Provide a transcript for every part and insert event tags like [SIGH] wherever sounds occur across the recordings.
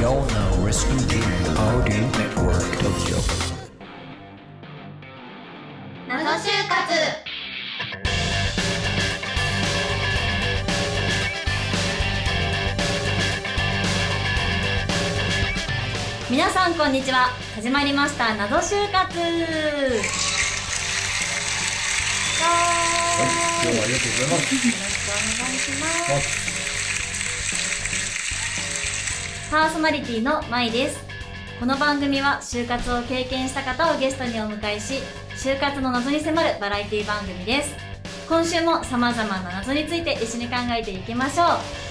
You're now listening to Audi Network Tokyo. 謎就活。皆さんこんにちは。始まりました。謎就活。今日もありがとうございます。よろしくお願いしますパーソナリティのまいです。この番組は就活を経験した方をゲストにお迎えし就活の謎に迫るバラエティ番組です。今週も様々な謎について一緒に考えていきましょう。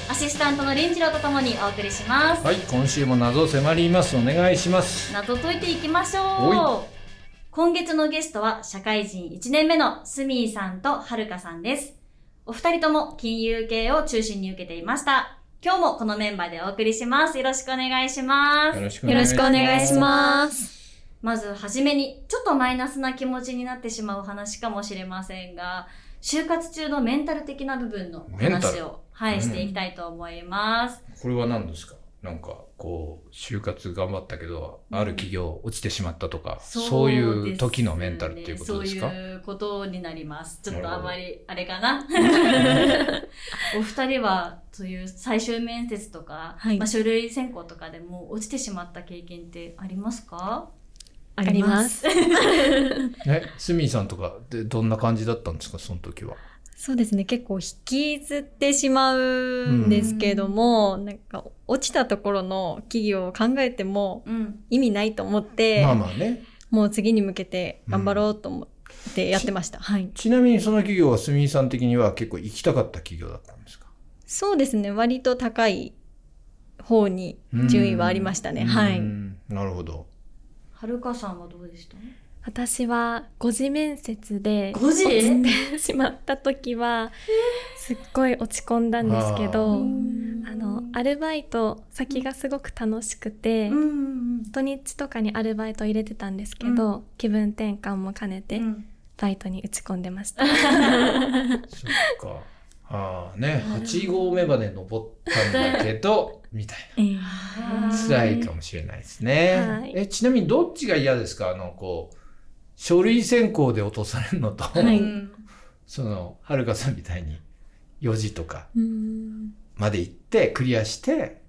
アシスタントの林次郎とともにお送りします。はい、今週も謎を迫ります。お願いします。謎解いていきましょう。今月のゲストは社会人1年目のスミーさんとはるかさんです。お二人とも金融系を中心に受けていました今日もこのメンバーでお送りします。よろしくお願いします。よろしくお願いします。願いします。まずはじめにちょっとマイナスな気持ちになってしまう話かもしれませんが就活中のメンタル的な部分の話を、はい、うん。していきたいと思います。これは何ですか？なんか、こう、就活頑張ったけど、ある企業落ちてしまったとか、そういう時のメンタルっていうことですか？そういうことになります。ちょっとあまり、あれかな。[LAUGHS] お二人は、そういう最終面接とか、はいまあ、書類選考とかでも落ちてしまった経験ってありますか？あります。[LAUGHS] え、スミーさんとかでどんな感じだったんですかその時は？そうですね。結構引きずってしまうんですけども、なんか落ちたところの企業を考えてもうん。意味ないと思って、まあまあね。もう次に向けて頑張ろうと思ってやってました。はい。ちなみにその企業はスミーさん的には結構行きたかった企業だったんですか？そうですね。割と高い方に順位はありましたね。はうい。んなるほど。はるかさんはどうでした？私は5次面接で5時落ちてしまった時はすっごい落ち込んだんですけど、あのアルバイト先がすごく楽しくて、土日とかにアルバイト入れてたんですけど、う気分転換も兼ねてうん。バイトに打ち込んでました。[LAUGHS] そっか。ああね、8合目まで登ったんだけど、[LAUGHS] みたいえーな。辛いかもしれないですね。はい。え、ちなみにどっちが嫌ですか？あの、こう、書類選考で落とされるのと、はい。うんその、はるかさんみたいに4時とか。うんまで行って、クリアして、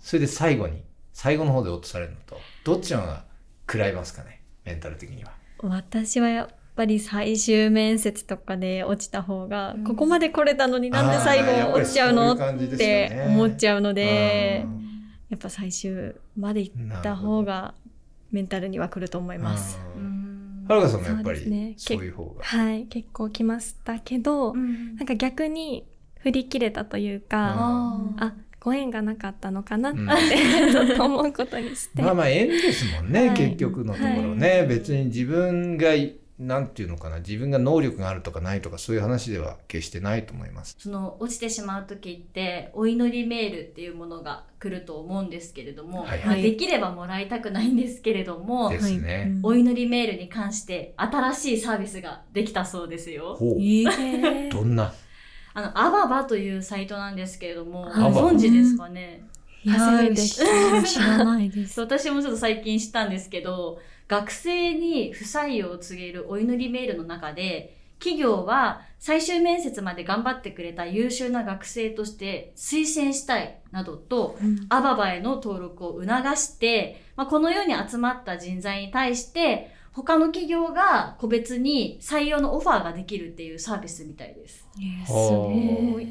それで最後に、最後の方で落とされるのと、どっちの方が食らいますかねメンタル的には。私はやっぱり最終面接とかで落ちた方が、うん。ここまで来れたのになんで最後落ちちゃうの？そういう感じって思っちゃうのでう、ん。やっぱ最終まで行った方がメンタルには来ると思います。はるかさんもやっぱそうですね。り、そういう方が。はい、結構来ましたけど、うん。なんか逆に振り切れたというか、あご縁がなかったのかなって、うん。と思うことにして。まあまあ縁ですもんね、はい。結局のところね、別に自分がなんていうのかな自分が能力があるとかないとかそういう話では決してないと思います。その落ちてしまう時ってお祈りメールっていうものが来ると思うんですけれども、はい。まあ、できればもらいたくないんですけれども、ですね、お祈りメールに関して新しいサービスができたそうですよ。ほう。えー。どんな？あの、アババというサイトなんですけれども、ご存知ですかね？いや初めて知らないです。[LAUGHS] 私もちょっと最近知ったんですけど、学生に不採用を告げるお祈りメールの中で、企業は最終面接まで頑張ってくれた優秀な学生として推薦したいなどと、アババへの登録を促して、まあ、このように集まった人材に対して、他の企業が個別に採用のオファーができるっていうサービスみたいです。えーすほごうい。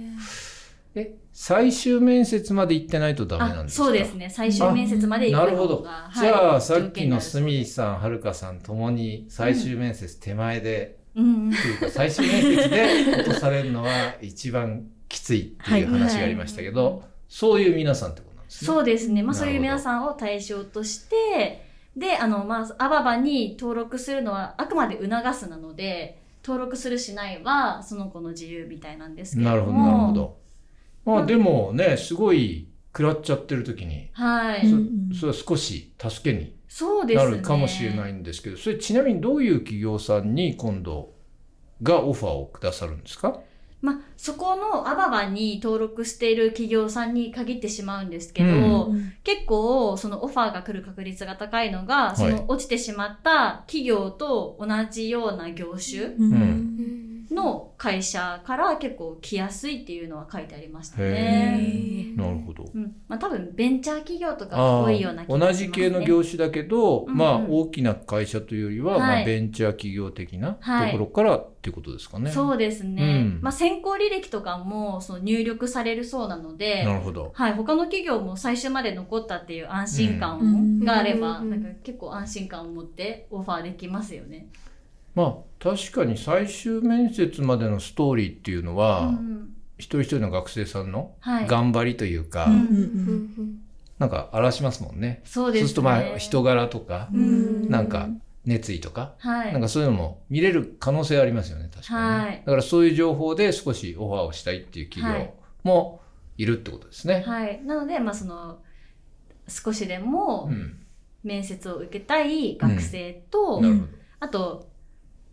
え最終面接まで行ってないとダメなんあですか？そうですね。最終面接まで行くなるほど、のが。じゃあ、はいさっきのスミー条件さんはるかさんともに最終面接手前で、うんうんというか最終面接で落とされるのは一番きついっていう話がありましたけど、はいそういう皆さんってことなんですねそうですね。まあそういう皆さんを対象として、で、あの、まあ、アババに登録するのはあくまで促すなので、登録するしないはその子の自由みたいなんですけれなるほど。なるほ。ど。まあでもね、すごい食らっちゃってる時に、はい。うんうんそれは少し助けにそうですね。なるかもしれないんですけど、それちなみにどういう企業さんに今度がオファーをくださるんですか？まあ、そこのアババに登録している企業さんに限ってしまうんですけど、うん。結構そのオファーが来る確率が高いのが、いその落ちてしまった企業と同じような業種うん。うんの会社から結構来やすいっていうのは書いてありましたへね。ーなるほど。うん。まあ多分ベンチャー企業とか多いようなあ気がします、ね。同じ系の業種だけど、うんまあうん大きな会社というよりは、まあ、はいベンチャー企業的なとはいころからっていうことですかね。そうですね。うんまあ先行履歴とかもその入力されるそうなので、なるほど。はい、他の企業も最終まで残ったっていう安心うん感があれば、うんなんか結構安心感を持ってオファーできますよね。まあ確かに最終面接までのストーリーっていうのは、うん一人一人の学生さんのはい。頑張りというか、うんうんなんか表しますもんね。そうですね。そうするとまあ人柄とか、うんなんか熱意とか、はい。なんかそういうのも見れる可能性ありますよね、確かにね、はいだからそういう情報で少しオファーをしたいっていう企業もいるってことですね。はい。なので、まあその、少しでもうん。面接を受けたい学生と、なるほど。あと、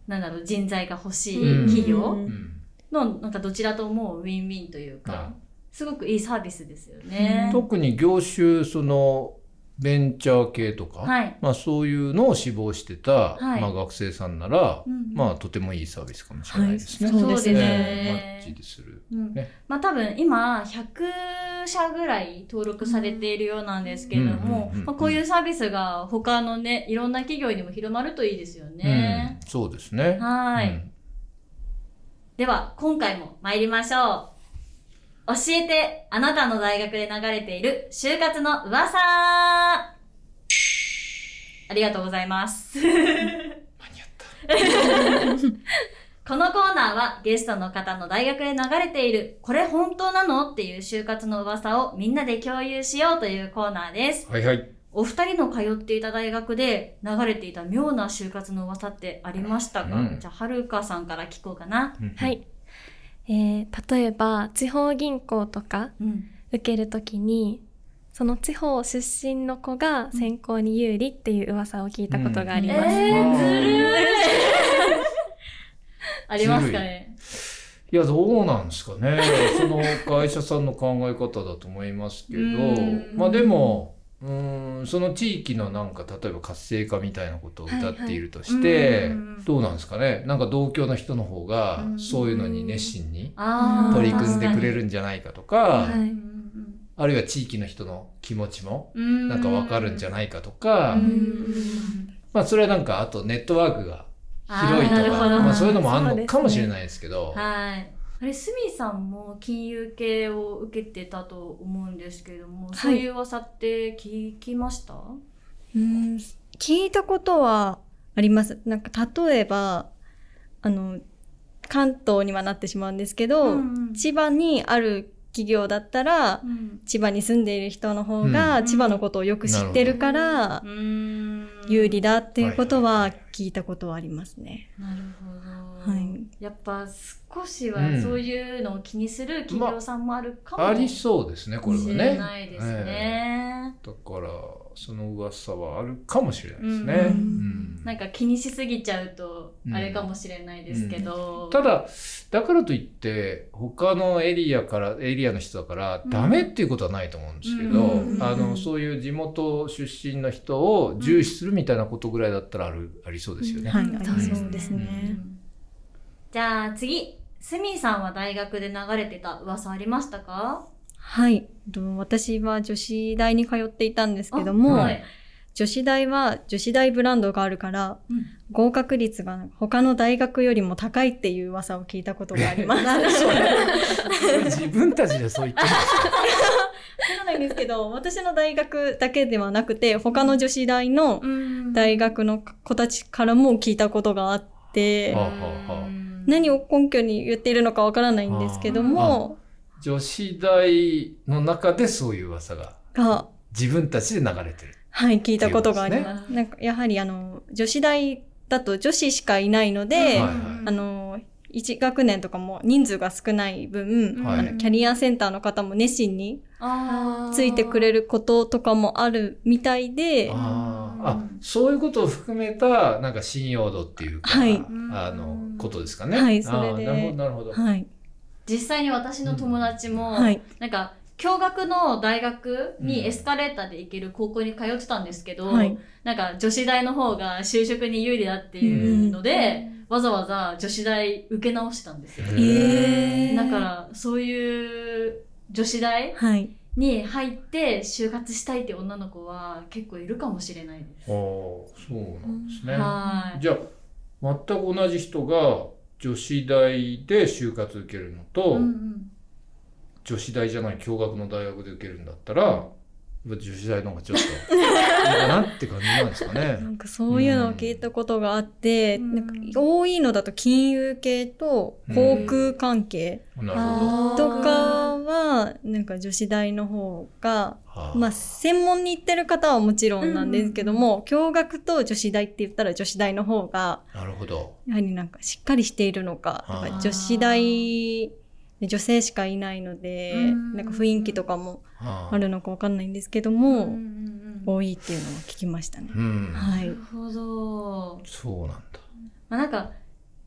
なんだろう、人材が欲しうん。い企業うん。の、なんかどちらともウィンウィンというかは、すごくいいサービスですよね。特に業種、その、ベンチャー系とか、はい。まあそういうのを志望してた、はい。まあ学生さんなら、うんうん。まあとてもいいサービスかもしれないですね。はい。そうですね。ええマッチする。うん。ね。まあ多分今100社ぐらい登録されているようなんですけれどもこういうサービスが他のねいろんな企業にも広まるといいですよね。うん、そうですね。はい、うんでは今回も参りましょう。教えてあなたの大学で流れている就活の噂ありがとうございます。間に合った？[LAUGHS] このコーナーはゲストの方の大学で流れているこれ本当なの？っていう就活の噂をみんなで共有しようというコーナーです。はいはい。お二人の通っていた大学で流れていた妙な就活の噂ってありましたか、うんじゃあ、はるかさんから聞こうかな。うんは。い。えー、例えば、地方銀行とかうん。受けるときに、その地方出身の子が選考に有利っていう噂を聞いたことがありえます。ー、ずるいありますかね？いや、どうなんですかね。その会社さんの考え方だと思いますけど [LAUGHS] うん、まあでも、うん、その地域のなんか、例えば活性化みたいなことを歌っているとして、はいはい。うん。どうなんですかね？なんか同郷の人の方がう、ん。そういうのに熱心に取り組んでくれるんじゃないかとか、あるいは地域の人の気持ちも、なんかわかるんじゃないかとか、うん。まあそれはなんか、あとネットワークが広いとか、まあそういうのもあるのかもしれないですけど、はい。あれ、スミさんも金融系を受けてたと思うんですけれども、いそういう噂って聞きました？うん聞いたことはあります。なんか例えば、あの、関東にはなってしまうんですけど、うん千葉にある企業だったら、うん。千葉に住んでいる人の方うんが千葉のことをよく知ってるからう、ん有利だっていうことは聞いたことはありますね。なるほど。はいやっぱ少しはうんそういうのを気にする企業さんもあるかもありそうですね、これはしれね。ないですね。だから、その噂はあるかもしれないですね。うんうんなんか気にしすぎちゃうとうんあれかもしれないですけど。ただ、だからといって、他のエリアから、エリアの人だから、うんダメっていうことはないと思うんですけど、うんあの、そういう地元出身の人を重視するみたいなことぐらいだったらある、ありそうですよね。はい、そうですね。じゃあ次、スミさんは大学で流れてた噂ありましたか？はい。と私は女子大に通っていたんですけども、あはい。女子大は女子大ブランドがあるから、うん。合格率が他の大学よりも高いっていう噂を聞いたことがあります。[LAUGHS] [LAUGHS] 自分たちでそう言ってるんですか？わからないんですけど、私の大学だけではなくて、他の女子大のうん。大学の子たちからも聞いたことがあって、はあはあはあ何を根拠に言っているのかわからないんですけども、女子大の中でそういう噂が。が、自分たちで流れてる。はい、聞いたことがあります。なんか、やはりあの、女子大だと女子しかいないので、はいはい。あの、1学年とかも人数が少ない分、はい。あのキャリアセンターの方も熱心についてくれることとかもあるみたいで、あそういうことを含めた、なんか信用度っていうか、はいあの、ことですかね。はいそれでなるほど、なるほど。はい。実際に私の友達も、はい。なんか、共学の大学うんにエスカレーターで行ける高校に通ってたんですけど、はいなんか女子大の方が就職に有利だっていうので、わざわざ女子大受け直したんですよ。えーだから、そういう女子大はい。に入って就活したいって女の子は結構いるかもしれないです。ああそうなんですね。はい。じゃあ全く同じ人が女子大で就活受けるのと、うんうん女子大じゃない共学の大学で受けるんだったら、女子大の方がちょっといいかなって感じなんですかなね。[LAUGHS] んかそういうのを聞いたことがあって、うんなんか多いのだと金融系と航空関係なるほど。とかは、なんか女子大の方が、はあまあ専門に行ってる方はもちろんなんですけども、共学と女子大って言ったら女子大の方が、なるほど。やはりなんかしっかりしているのか、女子大、女性しかいないので、うんなんか雰囲気とかもはああるのかわかんないんですけどうんも、うんうん多いっていうのは聞きましたね。うん。はいなる。ほど。そうなんだ。まあ、なんか、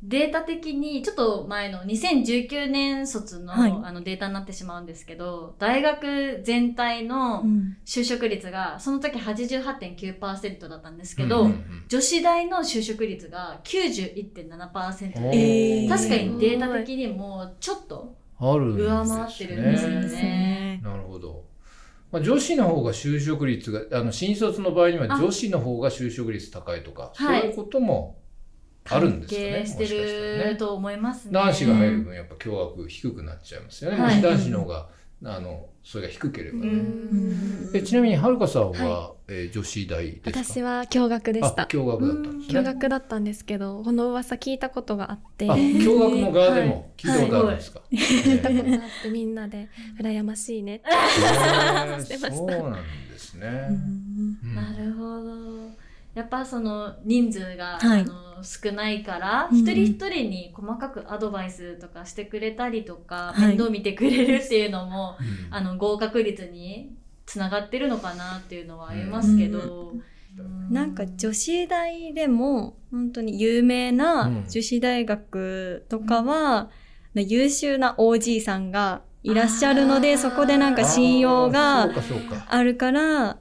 データ的に、ちょっと前の2019年卒の,、はいあのデータになってしまうんですけど、大学全体のうん就職率が、その時88.9%だったんですけど、うんうんうん女子大の就職率が91.7%おで、ー確かにデータ的にもちょっと上回ってるんですよね。ね。なるほど。まあ、女子の方が就職率が、あの、新卒の場合にはあ女子の方が就職率高いとか、そうはいいうこともあるんですかね。関係してると思いますね。男子が入る分やっぱ共学低くなっちゃいますよね。はい男子の方が、あの、それが低ければうね。んえちなみにはるかさんは、はえー女子大ですか？私は共学でしたあ、共学だったんですね。共学だったんですけどこの噂聞いたことがあってあ、聞共学の側でも聞いたことあるんですか、いたことあってみんなで羨ましいねってへー [LAUGHS] してましたそうなんですね。うんなるほど。やっぱその人数が、はい。あの少ないから、うん一人一人に細かくアドバイスとかしてくれたりとか、はい。面倒見てくれるっていうのも、うん。あの合格率につながってるのかなっていうのはありますけど、うなんか女子大でも本当に有名なうん。女子大学とかは、優秀な OG さんがいらっしゃるのでそこでなんか信用あが。あるから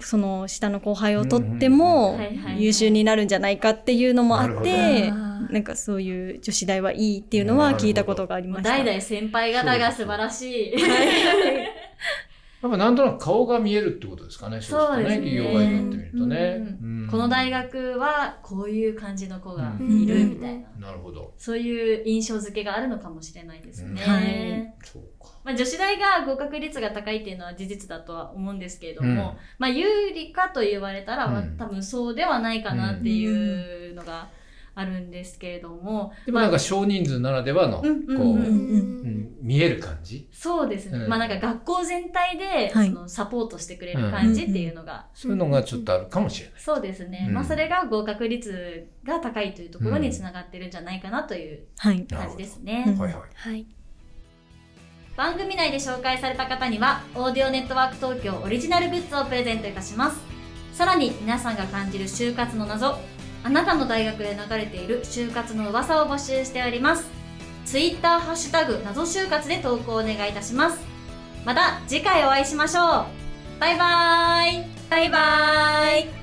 その下の後輩を取っても優秀になるんじゃないかっていうのもあっなてなんかそういう女子大はいいっていうのは聞いたことがありました。代々先輩方が素晴らしい。[LAUGHS] やっぱなんとなく顔が見えるってことですかね。そうですね。企業外になってみるとね。この大学はこういう感じの子がうんいるみたいな。なるほど。そういう印象付けがあるのかもしれないですね。うんはいそうか。まあ、女子大が合格率が高いっていうのは事実だとは思うんですけれども、うんまあ有利かと言われたら、多分そうではないかなっていうのがあるんですけれども、でもなんか少人数ならではの、こう、見える感じ？そうですね。うんまあなんか学校全体で、はいそのサポートしてくれる感じっていうのが、そういうのがちょっとあるかもしれない。そうですね。うんまあそれが合格率が高いというところにつながってるんじゃないかなというはい。感じですね。うんはいはい。はい番組内で紹介された方にはオーディオネットワーク東京オリジナルグッズをプレゼントいたしますさらに皆さんが感じる就活の謎あなたの大学で流れている就活の噂を募集しております。ツイッターハッシュタグ謎就活で投稿お願いいたします。また次回お会いしましょう。バイバーイ。バイバーイ。